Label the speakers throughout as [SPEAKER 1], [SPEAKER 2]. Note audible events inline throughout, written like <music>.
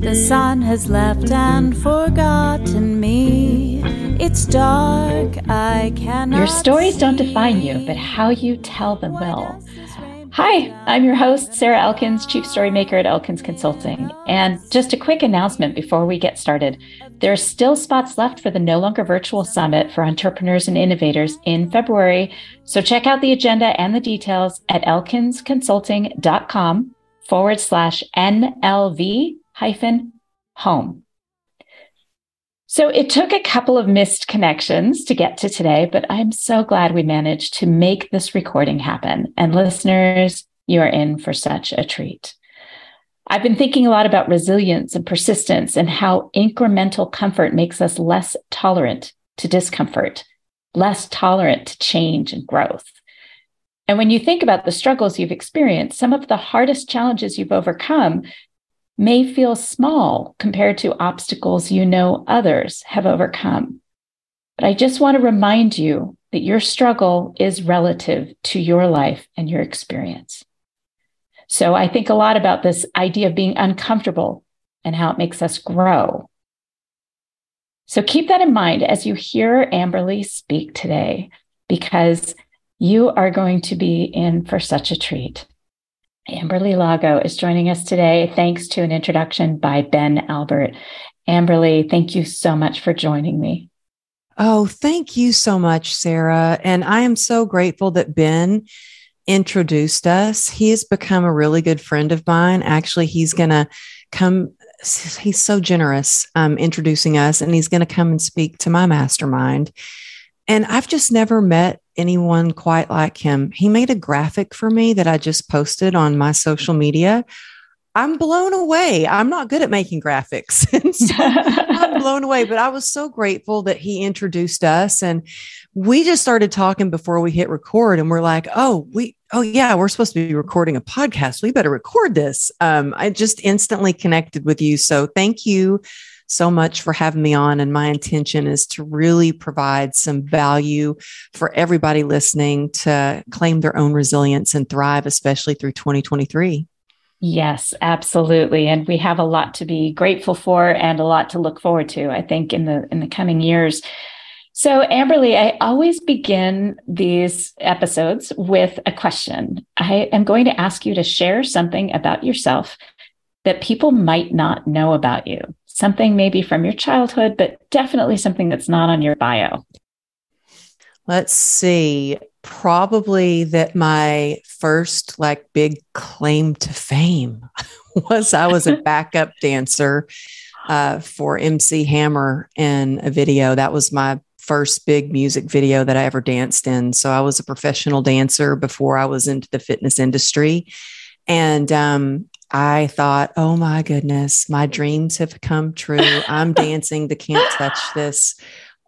[SPEAKER 1] The sun has left and forgotten me. It's dark, I cannot.
[SPEAKER 2] Your stories don't define you, but how you tell them will. Hi, I'm your host, Sarah Elkins, Chief Storymaker at Elkins Consulting. And just a quick announcement before we get started. There are still spots left for the No Longer Virtual Summit for Entrepreneurs and Innovators in February. So check out the agenda and the details at elkinsconsulting.com forward slash NLV hyphen home. So it took a couple of missed connections to get to today, but I'm so glad we managed to make this recording happen. And listeners, you are in for such a treat. I've been thinking a lot about resilience and persistence and how incremental comfort makes us less tolerant to discomfort, less tolerant to change and growth. And when you think about the struggles you've experienced, some of the hardest challenges you've overcome may feel small compared to obstacles you know others have overcome. But I just want to remind you that your struggle is relative to your life and your experience. So I think a lot about this idea of being uncomfortable and how it makes us grow. So keep that in mind as you hear Amberly speak today, because you are going to be in for such a treat. Amberly Lago is joining us today thanks to an introduction by Ben Albert. Amberly, thank you so much for joining me.
[SPEAKER 3] Oh, thank you so much, Sarah. And I am so grateful that Ben introduced us. He has become a really good friend of mine. Actually, he's going to come, he's so generous um, introducing us, and he's going to come and speak to my mastermind. And I've just never met anyone quite like him. He made a graphic for me that I just posted on my social media. I'm blown away. I'm not good at making graphics. <laughs> so I'm <laughs> blown away, but I was so grateful that he introduced us and we just started talking before we hit record and we're like, "Oh, we oh yeah, we're supposed to be recording a podcast. We better record this." Um, I just instantly connected with you. So thank you so much for having me on. And my intention is to really provide some value for everybody listening to claim their own resilience and thrive, especially through 2023.
[SPEAKER 2] Yes, absolutely. And we have a lot to be grateful for and a lot to look forward to, I think, in the in the coming years. So, Amberly, I always begin these episodes with a question. I am going to ask you to share something about yourself that people might not know about you something maybe from your childhood, but definitely something that's not on your bio?
[SPEAKER 3] Let's see. Probably that my first like big claim to fame <laughs> was I was a <laughs> backup dancer uh, for MC Hammer in a video. That was my first big music video that I ever danced in. So I was a professional dancer before I was into the fitness industry. And um, I thought, oh my goodness, my dreams have come true. I'm <laughs> dancing the can't touch this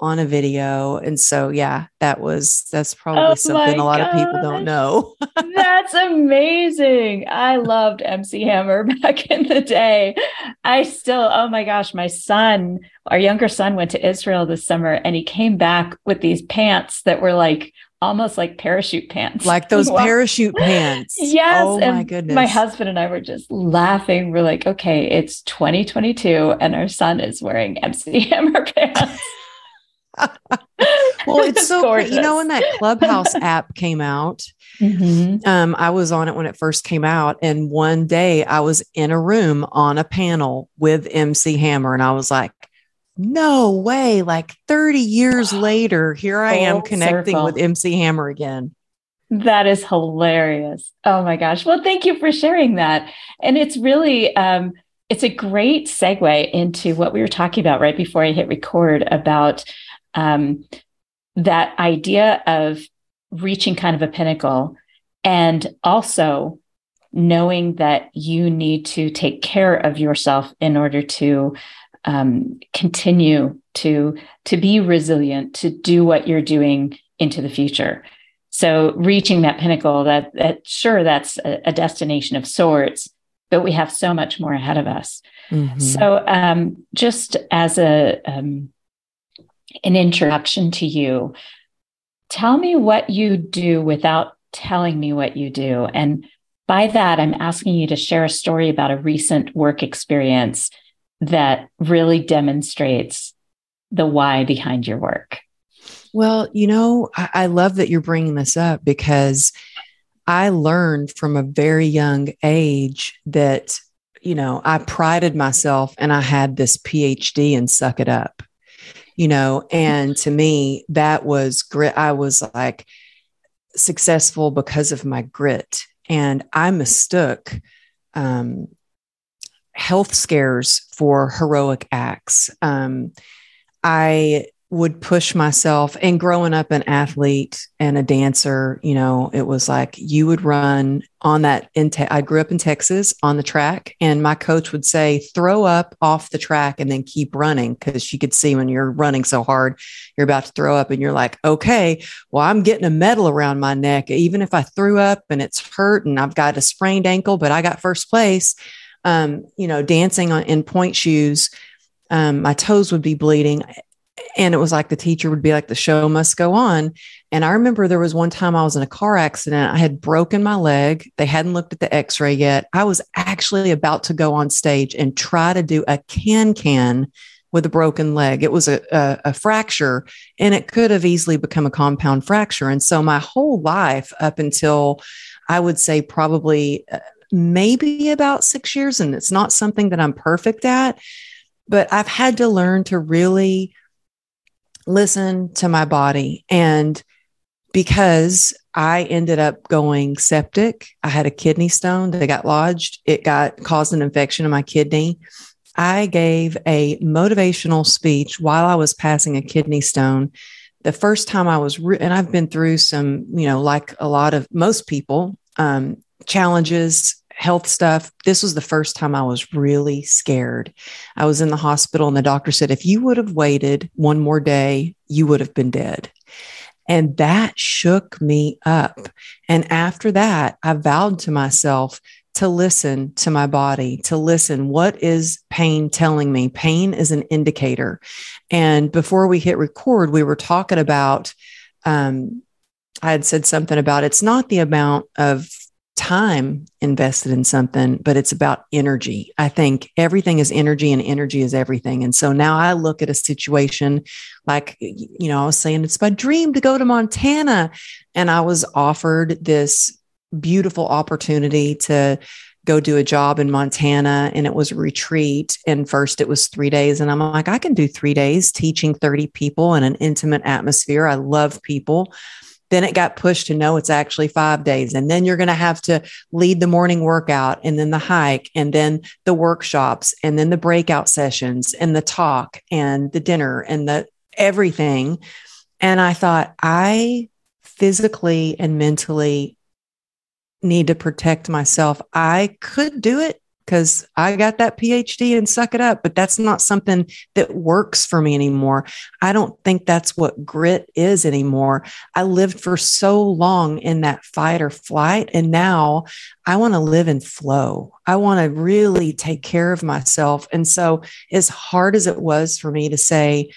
[SPEAKER 3] on a video. And so, yeah, that was, that's probably oh something a lot God. of people don't know.
[SPEAKER 2] that's amazing. I loved MC Hammer <laughs> back in the day. I still, oh my gosh, my son, our younger son went to Israel this summer and he came back with these pants that were like almost like parachute pants.
[SPEAKER 3] Like those <laughs> well, parachute pants. <laughs>
[SPEAKER 2] yes.
[SPEAKER 3] Oh
[SPEAKER 2] my goodness. My husband and I were just laughing. We're like, okay, it's 2022 and our son is wearing MC Hammer pants. <laughs>
[SPEAKER 3] well, it's so gorgeous. you know when that Clubhouse app came out. Mm-hmm. Um, I was on it when it first came out, and one day I was in a room on a panel with MC Hammer, and I was like, no way. Like 30 years <gasps> later, here I am connecting circle. with MC Hammer again.
[SPEAKER 2] That is hilarious. Oh my gosh. Well, thank you for sharing that. And it's really, um, it's a great segue into what we were talking about right before I hit record about um, that idea of reaching kind of a pinnacle and also knowing that you need to take care of yourself in order to um, continue to to be resilient, to do what you're doing into the future. So reaching that pinnacle, that that sure that's a, a destination of sorts, but we have so much more ahead of us. Mm-hmm. So um, just as a um, an introduction to you, tell me what you do without telling me what you do. And by that, I'm asking you to share a story about a recent work experience that really demonstrates the why behind your work.
[SPEAKER 3] Well, you know, I, I love that you're bringing this up because I learned from a very young age that, you know, I prided myself and I had this PhD and suck it up, you know, and to me, that was grit. I was like successful because of my grit. And I mistook um, health scares for heroic acts. Um, I would push myself and growing up an athlete and a dancer you know it was like you would run on that in te- i grew up in texas on the track and my coach would say throw up off the track and then keep running because she could see when you're running so hard you're about to throw up and you're like okay well i'm getting a medal around my neck even if i threw up and it's hurt and i've got a sprained ankle but i got first place um, you know dancing on in pointe shoes um, my toes would be bleeding and it was like the teacher would be like the show must go on. And i remember there was one time i was in a car accident i had broken my leg they hadn't looked at the x-ray yet i was actually about to go on stage and try to do a can can with a broken leg it was a, a, a fracture and it could have easily become a compound fracture and so my whole life up until i would say probably uh, maybe about six years and it's not something that i'm perfect at but i've had to learn to really listen to my body. And because I ended up going septic, I had a kidney stone that got lodged, it got caused an infection in my kidney. I gave a motivational speech while I was passing a kidney stone. The first time I was, re- and I've been through some, you know, like a lot of most people, um, challenges, health stuff. This was the first time I was really scared. I was in the hospital, and the doctor said, if you would have waited one more day, you would have been dead. And that shook me up. And after that, I vowed to myself to listen to my body, to listen. What is pain telling me? Pain is an indicator. And before we hit record, we were talking about, um, I had said something about it's not the amount of time invested in something, but it's about energy. I think everything is energy and energy is everything. And so now I look at a situation like, you know, I was saying it's my dream to go to Montana. And I was offered this beautiful opportunity to go do a job in Montana and it was a retreat. And first it was three days. And I'm like, I can do three days teaching 30 people in an intimate atmosphere. I love people. Then it got pushed to no, it's actually five days. And then you're going to have to lead the morning workout and then the hike and then the workshops and then the breakout sessions and the talk and the dinner and the everything. And I thought, I physically and mentally need to protect myself. I could do it because I got that PhD and suck it up, but that's not something that works for me anymore. I don't think that's what grit is anymore. I lived for so long in that fight or flight, and now I want to live in flow. I want to really take care of myself. And so, as hard as it was for me to say,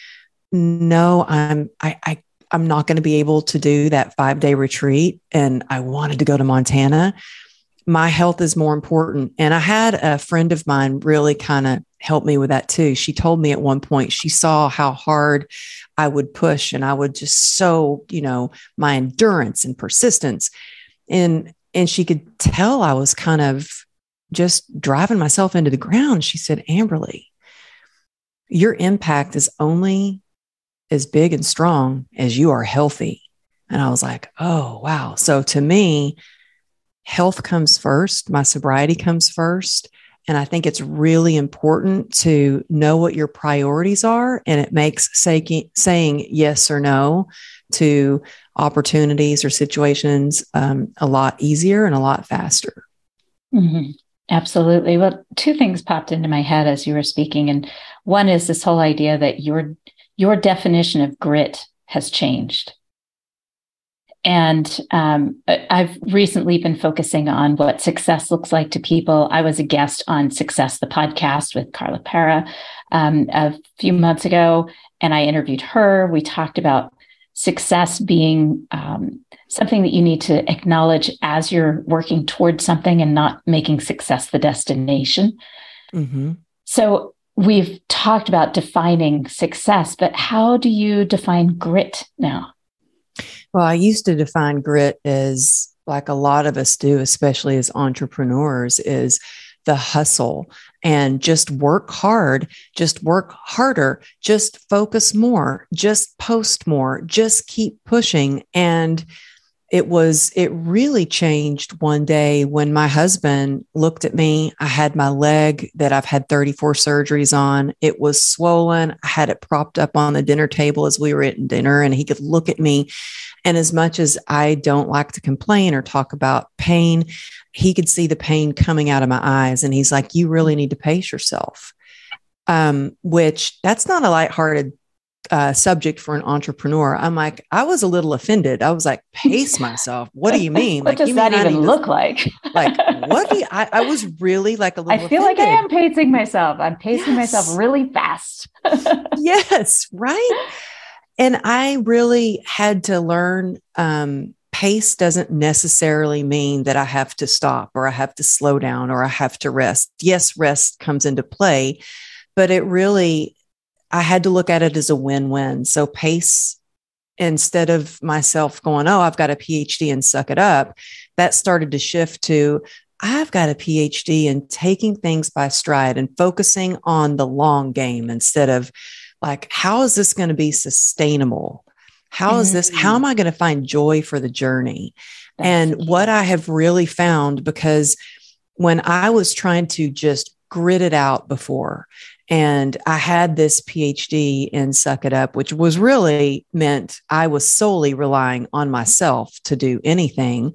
[SPEAKER 3] no, I'm, I, I I'm not going to be able to do that five day retreat. And I wanted to go to Montana my health is more important. And I had a friend of mine really kind of help me with that too. She told me at one point she saw how hard I would push and I would just so, you know, my endurance and persistence. And and she could tell I was kind of just driving myself into the ground. She said, Amberly, your impact is only as big and strong as you are healthy. And I was like, oh, wow. So to me, health comes first, my sobriety comes first. And I think it's really important to know what your priorities are. And it makes say, saying yes or no to opportunities or situations um, a lot easier and a lot faster.
[SPEAKER 2] Mm-hmm. Absolutely. Well, two things popped into my head as you were speaking. And one is this whole idea that your your definition of grit has changed. And um, I've recently been focusing on what success looks like to people. I was a guest on Success, the podcast with Carla Para um, a few months ago, and I interviewed her. We talked about success being um, something that you need to acknowledge as you're working towards something and not making success the destination. Mm-hmm. So, we've talked about defining success, but how do you define grit now?
[SPEAKER 3] Well, I used to define grit as like a lot of us do, especially as entrepreneurs, is the hustle and just work hard, just work harder, just focus more, just post more, just keep pushing. And it was, it really changed one day when my husband looked at me. I had my leg that I've had 34 surgeries on. It was swollen. I had it propped up on the dinner table as we were eating dinner, and he could look at me. And as much as I don't like to complain or talk about pain, he could see the pain coming out of my eyes. And he's like, You really need to pace yourself. Um, which that's not a lighthearted uh, subject for an entrepreneur. I'm like, I was a little offended. I was like, pace <laughs> myself. What do you mean?
[SPEAKER 2] what
[SPEAKER 3] like,
[SPEAKER 2] does that even look like? <laughs>
[SPEAKER 3] like, what do you, I, I was really like a little.
[SPEAKER 2] I feel
[SPEAKER 3] offended.
[SPEAKER 2] like I am pacing myself. I'm pacing yes. myself really fast. <laughs>
[SPEAKER 3] yes, right. And I really had to learn um, pace doesn't necessarily mean that I have to stop or I have to slow down or I have to rest. Yes, rest comes into play, but it really, I had to look at it as a win win. So, pace, instead of myself going, Oh, I've got a PhD and suck it up, that started to shift to, I've got a PhD and taking things by stride and focusing on the long game instead of like, how is this going to be sustainable? How is this? How mm. am I going to find joy for the journey? And what I have really found, because when I was trying to just grit it out before, and I had this PhD in Suck It Up, which was really meant I was solely relying on myself to do anything.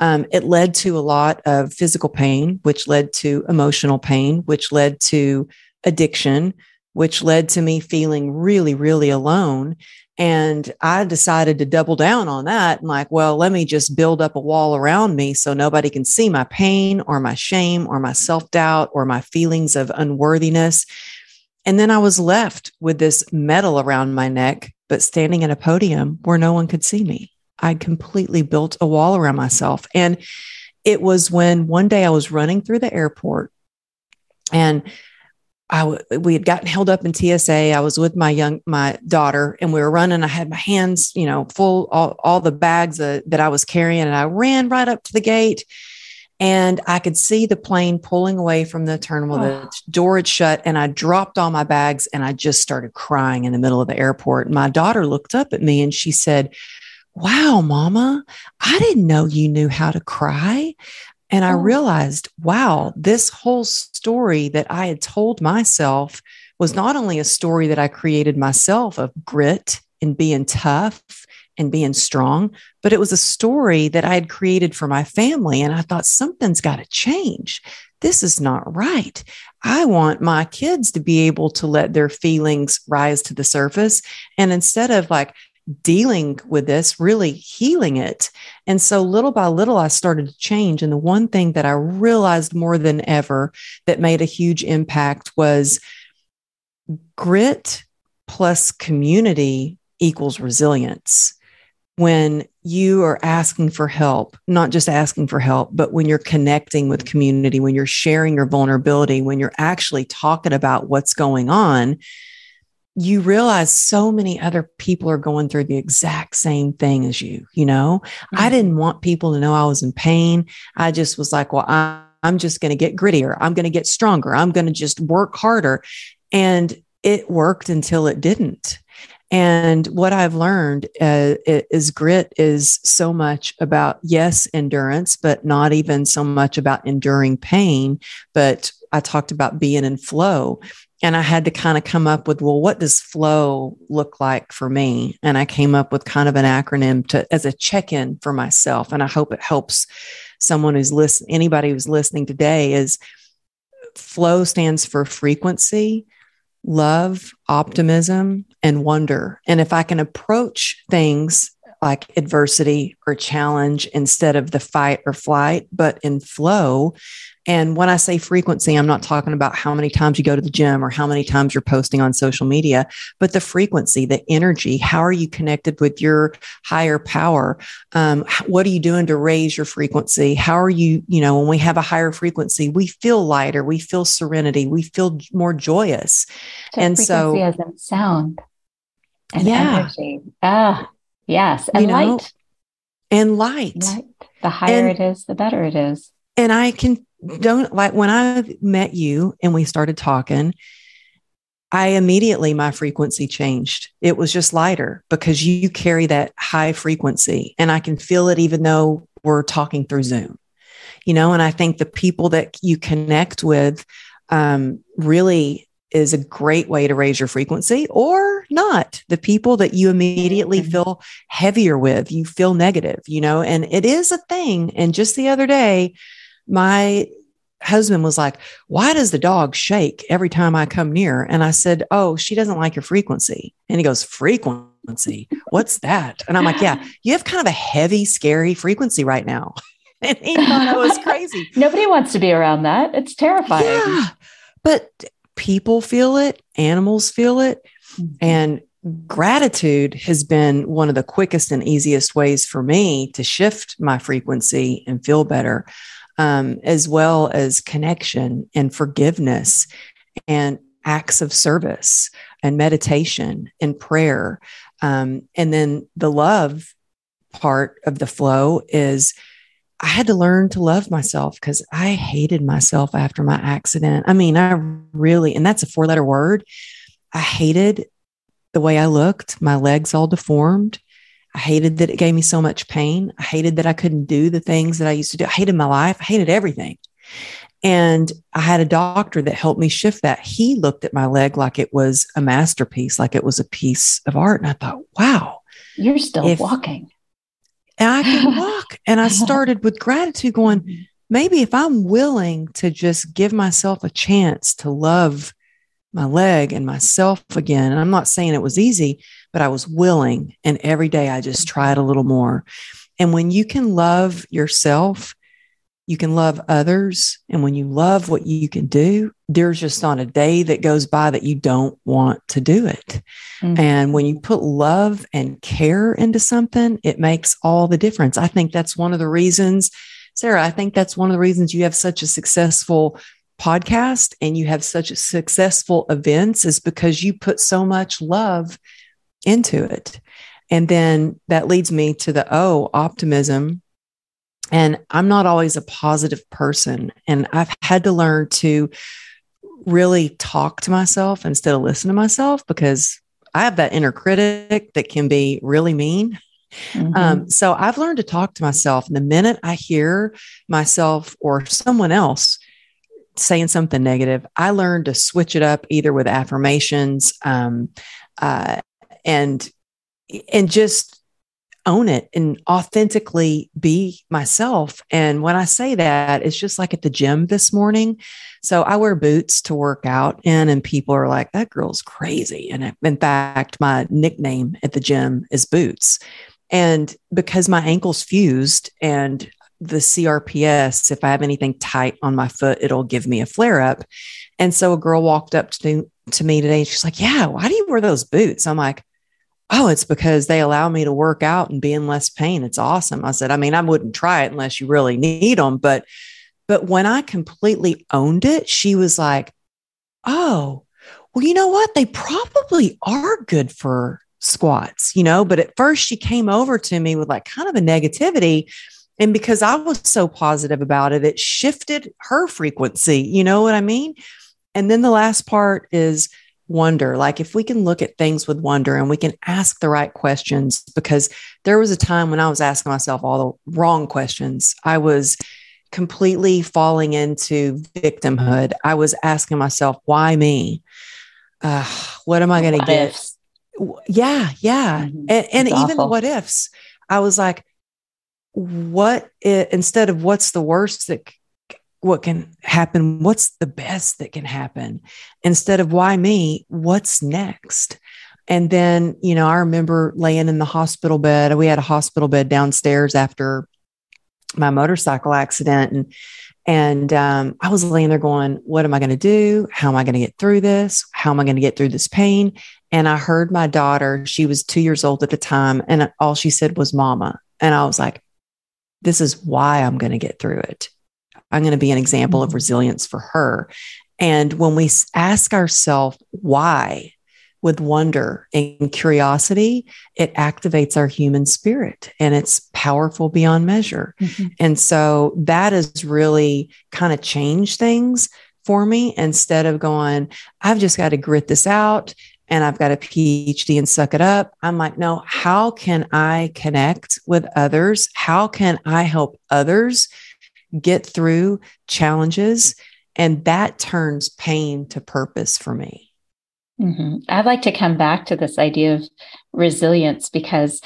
[SPEAKER 3] Um, it led to a lot of physical pain, which led to emotional pain, which led to addiction, which led to me feeling really, really alone. And I decided to double down on that. Like, well, let me just build up a wall around me so nobody can see my pain or my shame or my self doubt or my feelings of unworthiness. And then I was left with this medal around my neck, but standing at a podium where no one could see me. I completely built a wall around myself. And it was when one day I was running through the airport and I we had gotten held up in TSA. I was with my young my daughter, and we were running. I had my hands, you know, full all, all the bags uh, that I was carrying, and I ran right up to the gate, and I could see the plane pulling away from the terminal. Oh. The door had shut, and I dropped all my bags, and I just started crying in the middle of the airport. My daughter looked up at me, and she said. Wow, mama, I didn't know you knew how to cry. And I oh. realized, wow, this whole story that I had told myself was not only a story that I created myself of grit and being tough and being strong, but it was a story that I had created for my family. And I thought, something's got to change. This is not right. I want my kids to be able to let their feelings rise to the surface. And instead of like dealing with this, really healing it. And so little by little, I started to change. And the one thing that I realized more than ever that made a huge impact was grit plus community equals resilience. When you are asking for help, not just asking for help, but when you're connecting with community, when you're sharing your vulnerability, when you're actually talking about what's going on, you realize so many other people are going through the exact same thing as you. You know, mm-hmm. I didn't want people to know I was in pain. I just was like, well, I'm just going to get grittier. I'm going to get stronger. I'm going to just work harder. And it worked until it didn't. And what I've learned uh, is grit is so much about, yes, endurance, but not even so much about enduring pain. But I talked about being in flow and I had to kind of come up with, well, what does flow look like for me? And I came up with kind of an acronym to as a check-in for myself. And I hope it helps someone who's listening, anybody who's listening today is flow stands for frequency, love, optimism, and wonder. And if I can approach things like adversity or challenge instead of the fight or flight, but in flow, And when I say frequency, I'm not talking about how many times you go to the gym or how many times you're posting on social media, but the frequency, the energy. How are you connected with your higher power? Um, what are you doing to raise your frequency? How are you, you know, when we have a higher frequency, we feel lighter, we feel serenity, we feel more joyous.
[SPEAKER 2] So and so, as in sound and yeah. energy. Ah, yes. And you light. Know,
[SPEAKER 3] and light. light.
[SPEAKER 2] The higher and, it is, the better it is.
[SPEAKER 3] And I can don't like when I met you and we started talking, I immediately, my frequency changed. It was just lighter because you carry that high frequency and I can feel it even though we're talking through Zoom, you know, and I think the people that you connect with um, really is a great way to raise your frequency or not. The people that you immediately mm-hmm. feel heavier with, you feel negative, you know, and it is a thing. And just the other day, my husband was like, Why does the dog shake every time I come near? And I said, Oh, she doesn't like your frequency. And he goes, Frequency? What's that? And I'm like, Yeah, you have kind of a heavy, scary frequency right now. <laughs> And he thought I was crazy. <laughs>
[SPEAKER 2] Nobody wants to be around that. It's terrifying. Yeah,
[SPEAKER 3] but people feel it, animals feel it. Mm-hmm. And gratitude has been one of the quickest and easiest ways for me to shift my frequency and feel better um, as well as connection and forgiveness and acts of service and meditation and prayer. Um, and then the love part of the flow is I had to learn to love myself because I hated myself after my accident. I mean, I really, and that's a four letter word. I hated the way I looked, my legs all deformed. I hated that it gave me so much pain. I hated that I couldn't do the things that I used to do. I hated my life. I hated everything. And I had a doctor that helped me shift that. He looked at my leg like it was a masterpiece, like it was a piece of art. And I thought, wow.
[SPEAKER 2] You're still if, walking.
[SPEAKER 3] And I can <laughs> walk. and I started with gratitude going, maybe if I'm willing to just give myself a chance to love my leg and myself again, and I'm not saying it was easy, but I was willing. And every day I just tried a little more. And when you can love yourself, you can love others. And when you love what you can do, there's just not a day that goes by that you don't want to do it. Mm-hmm. And when you put love and care into something, it makes all the difference. I think that's one of the reasons, Sarah, I think that's one of the reasons you have such a successful podcast and you have such successful events is because you put so much love into it. And then that leads me to the O, optimism. And I'm not always a positive person. And I've had to learn to really talk to myself instead of listen to myself because I have that inner critic that can be really mean. Mm-hmm. Um, so I've learned to talk to myself. And the minute I hear myself or someone else saying something negative, I learned to switch it up either with affirmations um, uh, and and just own it and authentically be myself. And when I say that, it's just like at the gym this morning. So I wear boots to work out in, and people are like, that girl's crazy. And in fact, my nickname at the gym is Boots. And because my ankle's fused and the CRPS, if I have anything tight on my foot, it'll give me a flare up. And so a girl walked up to, to me today and she's like, Yeah, why do you wear those boots? I'm like, Oh, it's because they allow me to work out and be in less pain. It's awesome. I said, I mean, I wouldn't try it unless you really need them. But, but when I completely owned it, she was like, Oh, well, you know what? They probably are good for squats, you know? But at first she came over to me with like kind of a negativity. And because I was so positive about it, it shifted her frequency. You know what I mean? And then the last part is wonder. Like if we can look at things with wonder and we can ask the right questions, because there was a time when I was asking myself all the wrong questions. I was completely falling into victimhood. I was asking myself, why me? Uh, what am I going to get? Ifs. Yeah, yeah. Mm-hmm. And, and even the what ifs. I was like, what it, instead of what's the worst that what can happen what's the best that can happen instead of why me what's next and then you know i remember laying in the hospital bed we had a hospital bed downstairs after my motorcycle accident and And um, I was laying there going, What am I going to do? How am I going to get through this? How am I going to get through this pain? And I heard my daughter, she was two years old at the time, and all she said was, Mama. And I was like, This is why I'm going to get through it. I'm going to be an example of mm-hmm. resilience for her. And when we ask ourselves why, with wonder and curiosity, it activates our human spirit and it's powerful beyond measure. Mm-hmm. And so that has really kind of changed things for me instead of going, I've just got to grit this out and I've got a PhD and suck it up. I'm like, no, how can I connect with others? How can I help others get through challenges? And that turns pain to purpose for me.
[SPEAKER 2] Mm-hmm. I'd like to come back to this idea of resilience because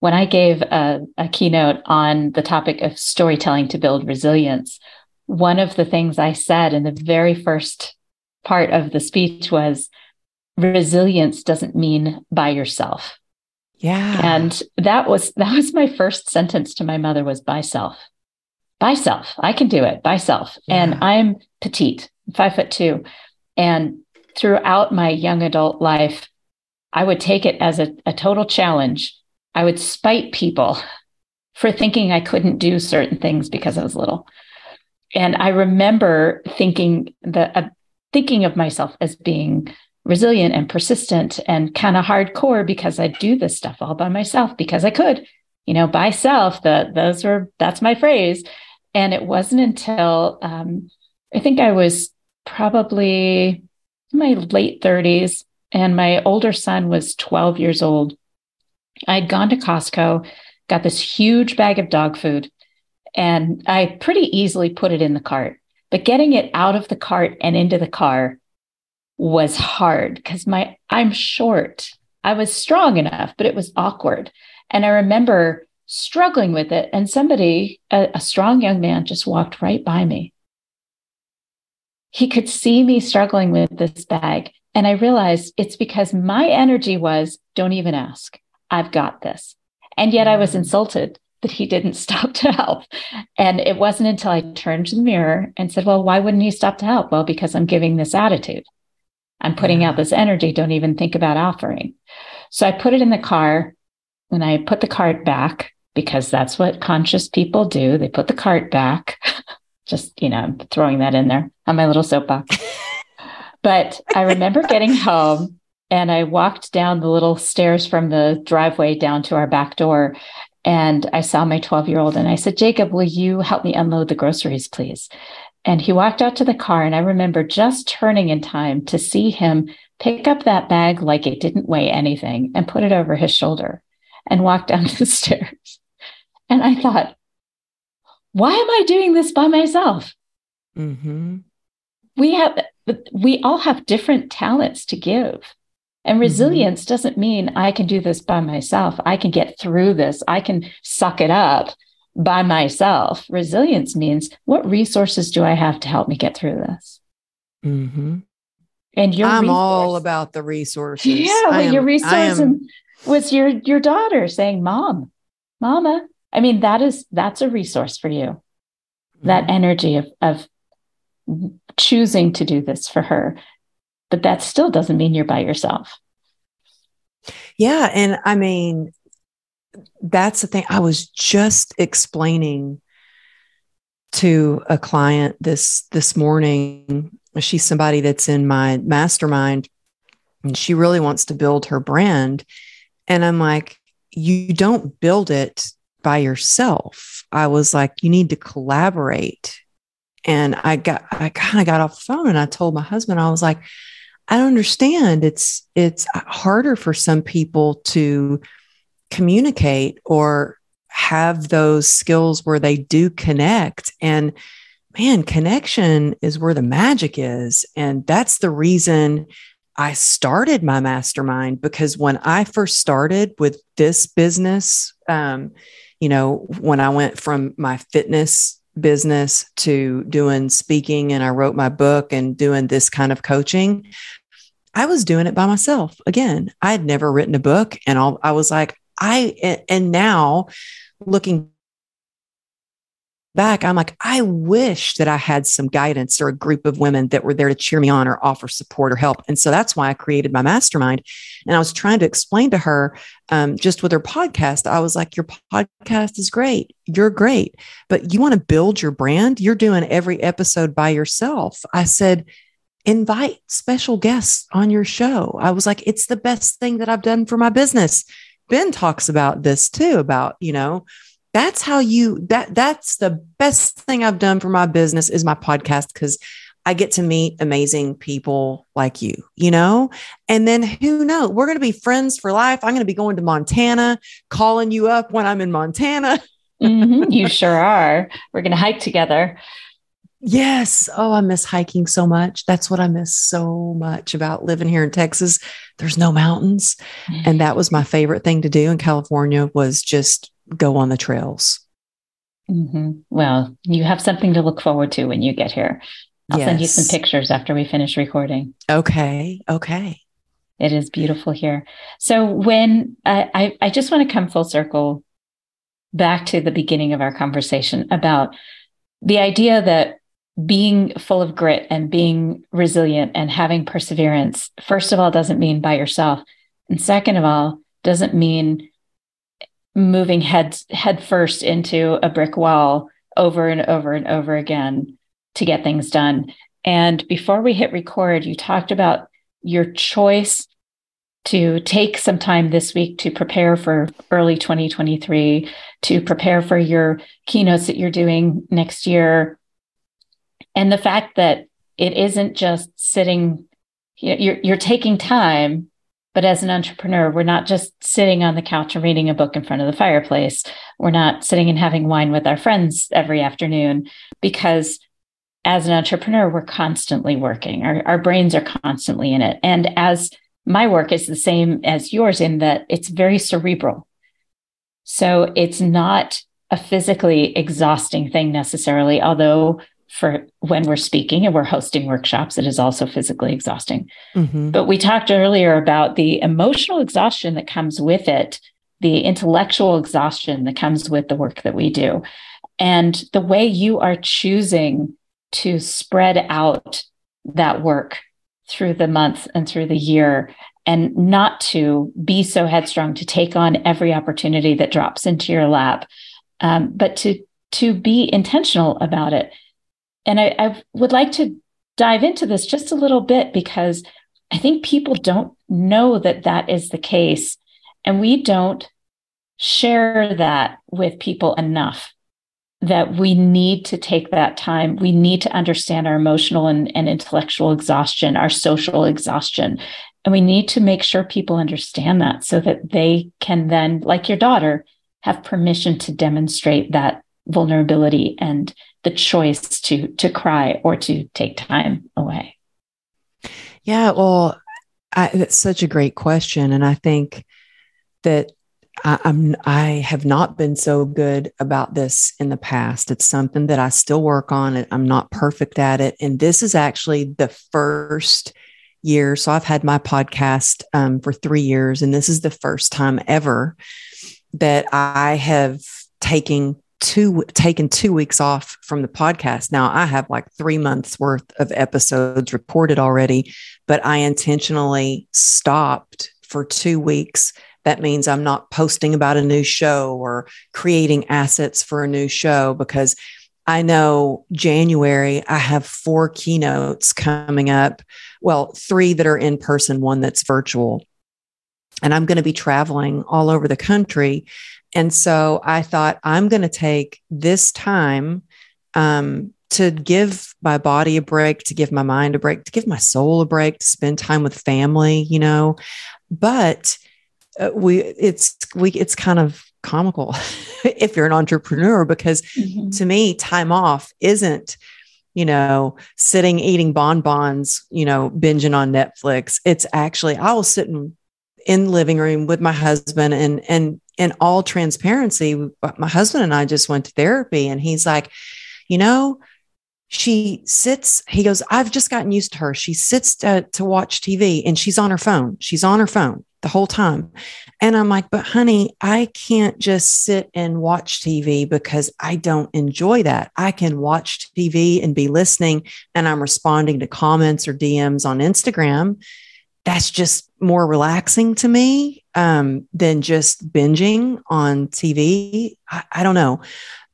[SPEAKER 2] when I gave a, a, keynote on the topic of storytelling to build resilience, one of the things I said in the very first part of the speech was resilience doesn't mean by yourself.
[SPEAKER 3] Yeah.
[SPEAKER 2] And that was that was my first sentence to my mother was by self. By self. I can do it by self. Yeah. And I'm petite, five foot two. And throughout my young adult life, I would take it as a, a total challenge. I would spite people <laughs> for thinking I couldn't do certain things because I was little. And I remember thinking that uh, thinking of myself as being resilient and persistent and kind of hardcore because I do this stuff all by myself because I could, you know, by self. The those were that's my phrase. And it wasn't until um, I think I was probably my late 30s, and my older son was 12 years old. I'd gone to Costco, got this huge bag of dog food, and I pretty easily put it in the cart. But getting it out of the cart and into the car was hard because my I'm short. I was strong enough, but it was awkward. And I remember struggling with it. And somebody, a, a strong young man, just walked right by me he could see me struggling with this bag. And I realized it's because my energy was, don't even ask. I've got this. And yet I was mm. insulted that he didn't <laughs> stop to help. And it wasn't until I turned to the mirror and said, well, why wouldn't he stop to help? Well, because I'm giving this attitude. I'm putting out this energy. Don't even think about offering. So I put it in the car and I put the cart back because that's what conscious people do. They put the cart back. <laughs> Just, you know, throwing that in there on my little soapbox. <laughs> but I remember getting home and I walked down the little stairs from the driveway down to our back door. And I saw my 12 year old and I said, Jacob, will you help me unload the groceries, please? And he walked out to the car. And I remember just turning in time to see him pick up that bag like it didn't weigh anything and put it over his shoulder and walk down <laughs> the stairs. And I thought, why am I doing this by myself? Mm-hmm. We have, we all have different talents to give. And mm-hmm. resilience mm-hmm. doesn't mean I can do this by myself. I can get through this. I can suck it up by myself. Resilience means what resources do I have to help me get through this?
[SPEAKER 3] Mm-hmm.
[SPEAKER 2] And your
[SPEAKER 3] I'm resource, all about the resources.
[SPEAKER 2] Yeah, well, am, your resource am, was your your daughter saying, "Mom, Mama, I mean, that is that's a resource for you. Mm-hmm. That energy of of choosing to do this for her. But that still doesn't mean you're by yourself.
[SPEAKER 3] Yeah. And I mean, that's the thing. I was just explaining to a client this this morning. She's somebody that's in my mastermind and she really wants to build her brand. And I'm like, you don't build it by yourself. I was like, you need to collaborate. And I got, I kind of got off the phone and I told my husband, I was like, I don't understand. It's, it's harder for some people to communicate or have those skills where they do connect. And man, connection is where the magic is. And that's the reason I started my mastermind because when I first started with this business, um, you know, when I went from my fitness business to doing speaking and I wrote my book and doing this kind of coaching, I was doing it by myself. Again, I had never written a book and all, I was like, I, and now looking back, I'm like, I wish that I had some guidance or a group of women that were there to cheer me on or offer support or help. And so that's why I created my mastermind. And I was trying to explain to her, um, just with her podcast, I was like, Your podcast is great. You're great, but you want to build your brand. You're doing every episode by yourself. I said, Invite special guests on your show. I was like, It's the best thing that I've done for my business. Ben talks about this too, about, you know, that's how you that that's the best thing I've done for my business is my podcast because I get to meet amazing people like you, you know? And then who knows? We're going to be friends for life. I'm going to be going to Montana, calling you up when I'm in Montana.
[SPEAKER 2] mm-hmm, you <laughs> sure are. We're going to hike together.
[SPEAKER 3] Yes. Oh, I miss hiking so much. That's what I miss so much about living here in Texas. There's no mountains. And that was my favorite thing to do in California was just go on the trails.
[SPEAKER 2] Mm-hmm. Well, you have something to look forward to when you get here. I'll yes. send you some pictures after we finish recording.
[SPEAKER 3] Okay. Okay.
[SPEAKER 2] It is beautiful here. So when I, I, I just want to come full circle back to the beginning of our conversation about the idea that being full of grit and being resilient and having perseverance, first of all, doesn't mean by yourself. And second of all, doesn't mean moving head head first into a brick wall over and over and over again to get things done. And before we hit record, you talked about your choice to take some time this week to prepare for early 2023, to prepare for your keynotes that you're doing next year. And the fact that it isn't just sitting, you're, you're taking time but as an entrepreneur, we're not just sitting on the couch and reading a book in front of the fireplace. We're not sitting and having wine with our friends every afternoon because as an entrepreneur, we're constantly working. Our, our brains are constantly in it. And as my work is the same as yours in that it's very cerebral. So it's not a physically exhausting thing necessarily, although for when we're speaking and we're hosting workshops, it is also physically exhausting. Mm-hmm. But we talked earlier about the emotional exhaustion that comes with it, the intellectual exhaustion that comes with the work that we do. And the way you are choosing to spread out that work through the month and through the year and not to be so headstrong to take on every opportunity that drops into your lap um, but to to be intentional about it and I, I would like to dive into this just a little bit because I think people don't know that that is the case. And we don't share that with people enough that we need to take that time. We need to understand our emotional and, and intellectual exhaustion, our social exhaustion. And we need to make sure people understand that so that they can then, like your daughter, have permission to demonstrate that vulnerability and the choice to to cry or to take time away
[SPEAKER 3] yeah well I, that's such a great question and i think that I, I'm I have not been so good about this in the past. It's something that I still work on. I'm not perfect at it, and this is actually the first year. So I've had my podcast um, for three years, and this is the first time ever that I have taken two taken two weeks off from the podcast. Now I have like three months worth of episodes recorded already, but I intentionally stopped for two weeks. That means I'm not posting about a new show or creating assets for a new show because I know January, I have four keynotes coming up. Well, three that are in person, one that's virtual. And I'm going to be traveling all over the country. And so I thought, I'm going to take this time um, to give my body a break, to give my mind a break, to give my soul a break, to spend time with family, you know. But uh, we, it's, we, it's kind of comical <laughs> if you're an entrepreneur because mm-hmm. to me, time off isn't you know, sitting eating bonbons, you know, binging on Netflix. It's actually I will sit in in living room with my husband and and in all transparency, my husband and I just went to therapy, and he's like, you know, she sits, he goes, I've just gotten used to her. She sits to, to watch TV and she's on her phone. She's on her phone. the whole time. And I'm like, but honey, I can't just sit and watch TV because I don't enjoy that. I can watch TV and be listening and I'm responding to comments or DMs on Instagram. That's just more relaxing to me um, than just binging on TV. I, I don't know.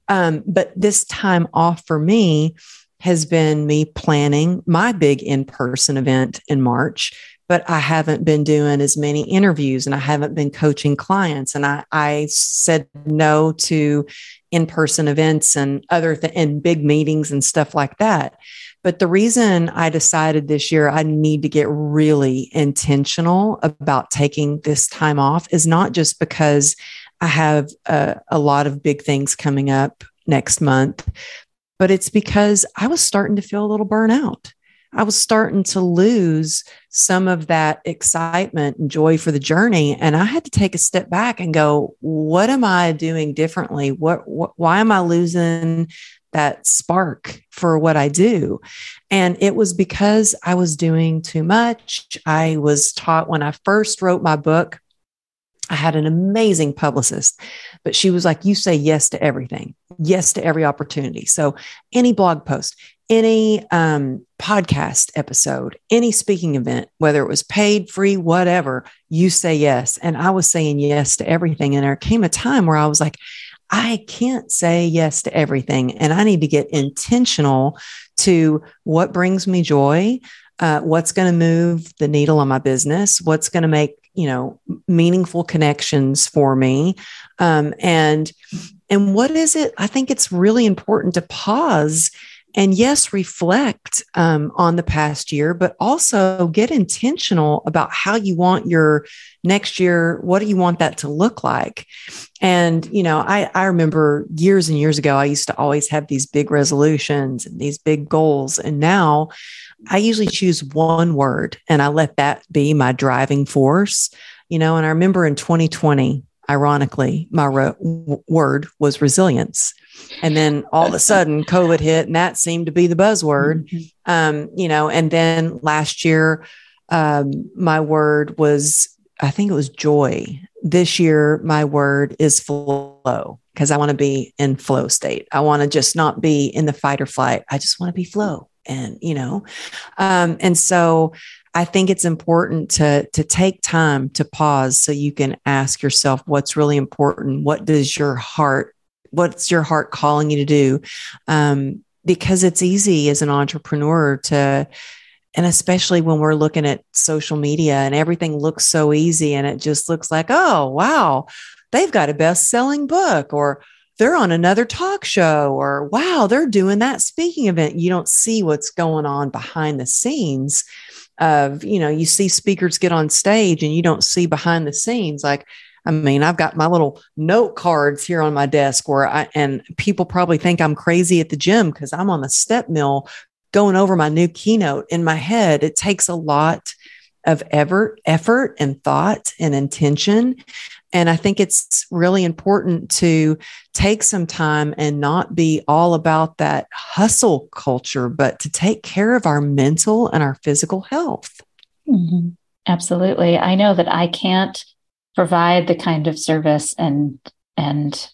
[SPEAKER 3] Um, but this time off for me has been me planning my big in person event in March but I haven't been doing as many interviews and I haven't been coaching clients. And I, I said no to in person events and other th- and big meetings and stuff like that. But the reason I decided this year I need to get really intentional about taking this time off is not just because I have a, a lot of big things coming up next month, but it's because I was starting to feel a little burnout. I was starting to lose some of that excitement and joy for the journey. And I had to take a step back and go, what am I doing differently? What, why am I losing that spark for what I do? And it was because I was doing too much. I was taught when I first wrote my book, I had an amazing publicist, but she was like, You say yes to everything, yes to every opportunity. So, any blog post, any um, podcast episode, any speaking event, whether it was paid, free, whatever, you say yes. And I was saying yes to everything. And there came a time where I was like, I can't say yes to everything. And I need to get intentional to what brings me joy, uh, what's going to move the needle on my business, what's going to make you know meaningful connections for me um, and and what is it i think it's really important to pause and yes, reflect um, on the past year, but also get intentional about how you want your next year. What do you want that to look like? And, you know, I, I remember years and years ago, I used to always have these big resolutions and these big goals. And now I usually choose one word and I let that be my driving force. You know, and I remember in 2020, ironically, my word was resilience. And then all of a sudden, COVID hit, and that seemed to be the buzzword. Mm-hmm. Um, you know, and then last year, um, my word was, I think it was joy. This year, my word is flow because I want to be in flow state. I want to just not be in the fight or flight. I just want to be flow. And, you know, um, and so I think it's important to to take time to pause so you can ask yourself what's really important. What does your heart what's your heart calling you to do? Um, because it's easy as an entrepreneur to and especially when we're looking at social media and everything looks so easy and it just looks like oh wow they've got a best-selling book or they're on another talk show or wow they're doing that speaking event. You don't see what's going on behind the scenes of you know you see speakers get on stage and you don't see behind the scenes like I mean, I've got my little note cards here on my desk where I, and people probably think I'm crazy at the gym because I'm on the step mill going over my new keynote in my head. It takes a lot of effort, effort and thought and intention. And I think it's really important to take some time and not be all about that hustle culture, but to take care of our mental and our physical health.
[SPEAKER 2] Mm-hmm. Absolutely. I know that I can't provide the kind of service and and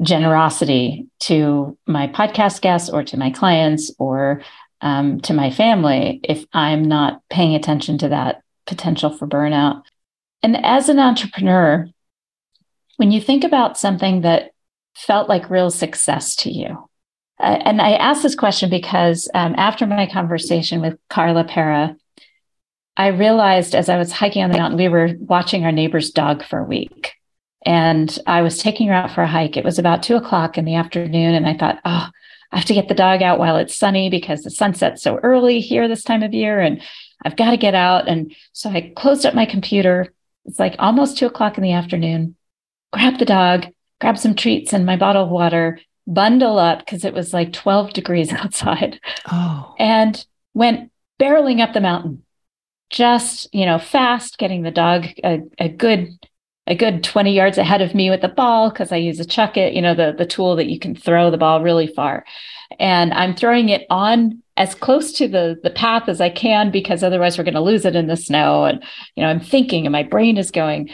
[SPEAKER 2] generosity to my podcast guests or to my clients or um, to my family if I'm not paying attention to that potential for burnout. And as an entrepreneur, when you think about something that felt like real success to you, uh, and I ask this question because um, after my conversation with Carla Pera, I realized as I was hiking on the mountain, we were watching our neighbor's dog for a week. And I was taking her out for a hike. It was about two o'clock in the afternoon. And I thought, oh, I have to get the dog out while it's sunny because the sunset's so early here this time of year. And I've got to get out. And so I closed up my computer. It's like almost two o'clock in the afternoon, grab the dog, grab some treats and my bottle of water, bundle up because it was like 12 degrees <laughs> outside. Oh. And went barreling up the mountain just you know fast getting the dog a, a good a good 20 yards ahead of me with the ball because I use a chuck it, you know, the, the tool that you can throw the ball really far. And I'm throwing it on as close to the the path as I can because otherwise we're going to lose it in the snow. And you know, I'm thinking, and my brain is going.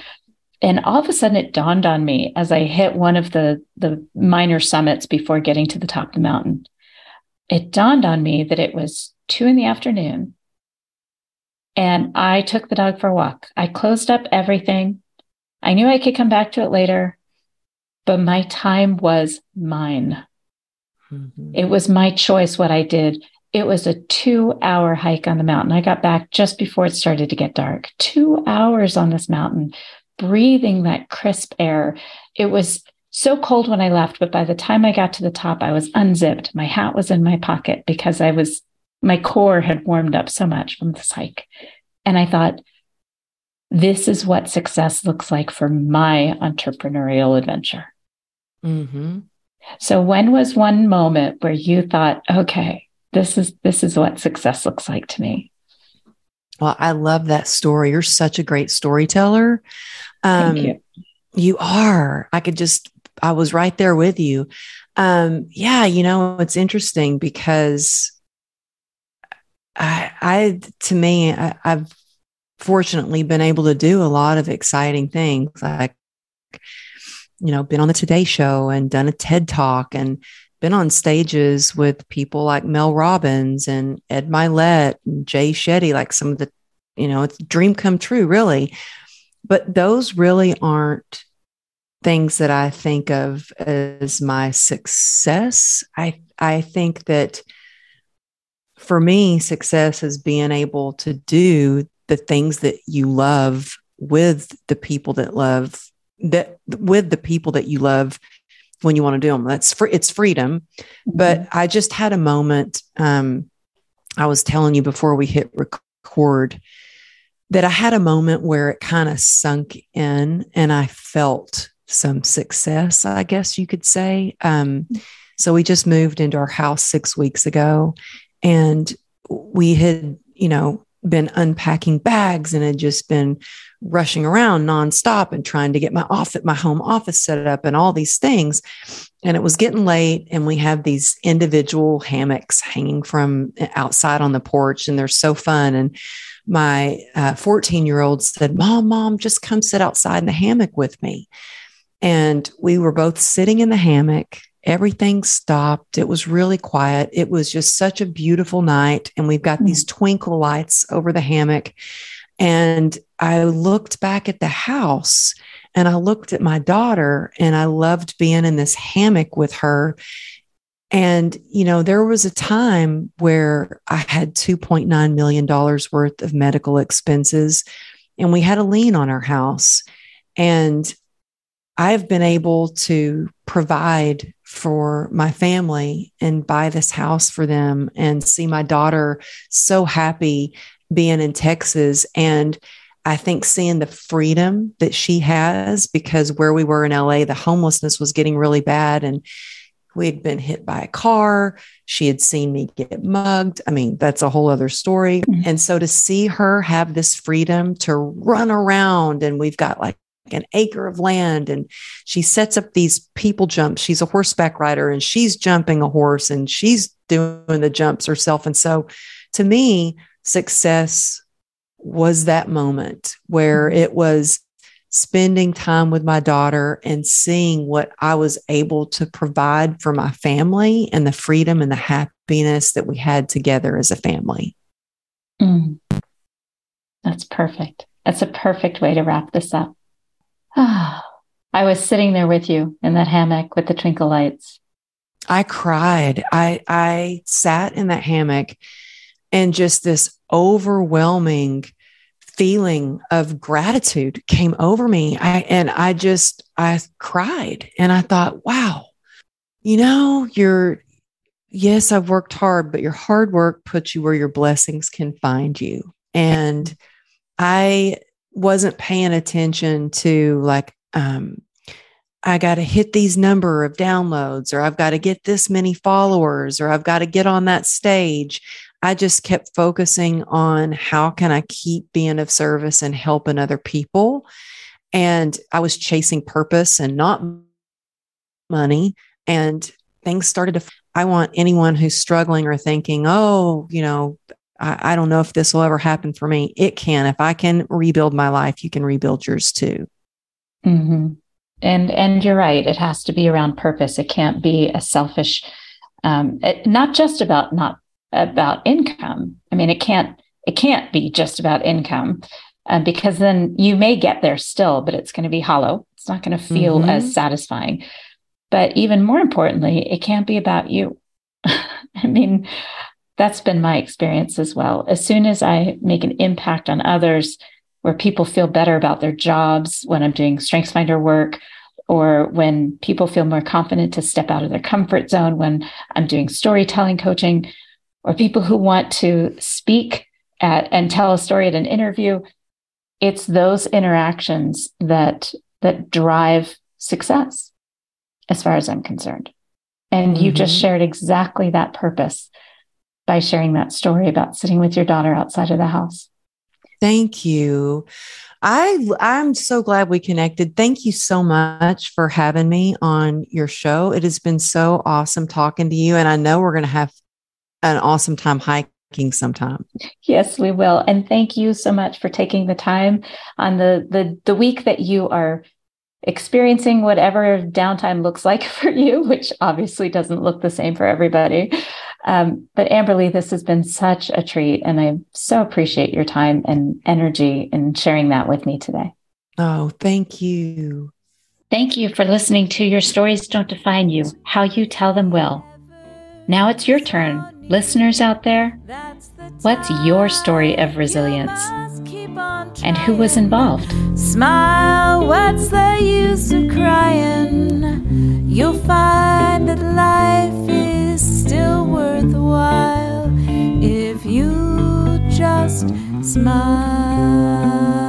[SPEAKER 2] And all of a sudden, it dawned on me as I hit one of the the minor summits before getting to the top of the mountain. It dawned on me that it was two in the afternoon, and I took the dog for a walk. I closed up everything. I knew I could come back to it later, but my time was mine. Mm-hmm. It was my choice what I did. It was a two hour hike on the mountain. I got back just before it started to get dark. Two hours on this mountain, breathing that crisp air. It was so cold when I left, but by the time I got to the top, I was unzipped. My hat was in my pocket because I was, my core had warmed up so much from this hike. And I thought, this is what success looks like for my entrepreneurial adventure. Mm-hmm. So when was one moment where you thought, okay, this is this is what success looks like to me?
[SPEAKER 3] Well, I love that story. You're such a great storyteller. Um, Thank you. You are. I could just. I was right there with you. Um, yeah, you know, it's interesting because I, I to me, I, I've fortunately been able to do a lot of exciting things like you know, been on the Today Show and done a TED Talk and been on stages with people like Mel Robbins and Ed Mylett and Jay Shetty, like some of the, you know, it's dream come true, really. But those really aren't things that I think of as my success. I I think that for me, success is being able to do the things that you love with the people that love that with the people that you love when you want to do them. That's for it's freedom. Mm-hmm. But I just had a moment. Um, I was telling you before we hit record that I had a moment where it kind of sunk in and I felt some success, I guess you could say. Um, so we just moved into our house six weeks ago and we had, you know, been unpacking bags and had just been rushing around nonstop and trying to get my office, my home office set up and all these things. And it was getting late, and we have these individual hammocks hanging from outside on the porch, and they're so fun. And my 14 uh, year old said, Mom, Mom, just come sit outside in the hammock with me. And we were both sitting in the hammock. Everything stopped. It was really quiet. It was just such a beautiful night. And we've got mm-hmm. these twinkle lights over the hammock. And I looked back at the house and I looked at my daughter and I loved being in this hammock with her. And, you know, there was a time where I had $2.9 million worth of medical expenses and we had a lien on our house. And I've been able to provide for my family and buy this house for them and see my daughter so happy being in Texas. And I think seeing the freedom that she has, because where we were in LA, the homelessness was getting really bad. And we had been hit by a car. She had seen me get mugged. I mean, that's a whole other story. Mm-hmm. And so to see her have this freedom to run around, and we've got like an acre of land, and she sets up these people jumps. She's a horseback rider and she's jumping a horse and she's doing the jumps herself. And so to me, success was that moment where mm-hmm. it was spending time with my daughter and seeing what I was able to provide for my family and the freedom and the happiness that we had together as a family.
[SPEAKER 2] Mm. That's perfect. That's a perfect way to wrap this up. <sighs> I was sitting there with you in that hammock with the twinkle lights.
[SPEAKER 3] I cried. I I sat in that hammock and just this overwhelming feeling of gratitude came over me. I, and I just, I cried and I thought, wow, you know, you're, yes, I've worked hard, but your hard work puts you where your blessings can find you. And I wasn't paying attention to like, um, I got to hit these number of downloads, or I've got to get this many followers, or I've got to get on that stage. I just kept focusing on how can I keep being of service and helping other people. And I was chasing purpose and not money. And things started to, I want anyone who's struggling or thinking, oh, you know, I, I don't know if this will ever happen for me. It can. If I can rebuild my life, you can rebuild yours too.
[SPEAKER 2] Mm-hmm. And and you're right. It has to be around purpose. It can't be a selfish, um, it, not just about not about income. I mean, it can't it can't be just about income, uh, because then you may get there still, but it's going to be hollow. It's not going to feel mm-hmm. as satisfying. But even more importantly, it can't be about you. <laughs> I mean, that's been my experience as well. As soon as I make an impact on others, where people feel better about their jobs when I'm doing StrengthsFinder work, or when people feel more confident to step out of their comfort zone when I'm doing storytelling coaching, or people who want to speak at, and tell a story at an interview. It's those interactions that that drive success, as far as I'm concerned. And mm-hmm. you just mm-hmm. shared exactly that purpose by sharing that story about sitting with your daughter outside of the house.
[SPEAKER 3] Thank you. I I'm so glad we connected. Thank you so much for having me on your show. It has been so awesome talking to you and I know we're going to have an awesome time hiking sometime.
[SPEAKER 2] Yes, we will. And thank you so much for taking the time on the the the week that you are experiencing whatever downtime looks like <laughs> for you, which obviously doesn't look the same for everybody. Um, but Amberly, this has been such a treat, and I so appreciate your time and energy in sharing that with me today.
[SPEAKER 3] Oh, thank you.
[SPEAKER 2] Thank you for listening to Your Stories Don't Define You, How You Tell Them Will. Now it's your turn. Listeners out there, what's your story of resilience? And who was involved?
[SPEAKER 1] Smile, what's the use of crying? You'll find that life is still worthwhile if you just smile.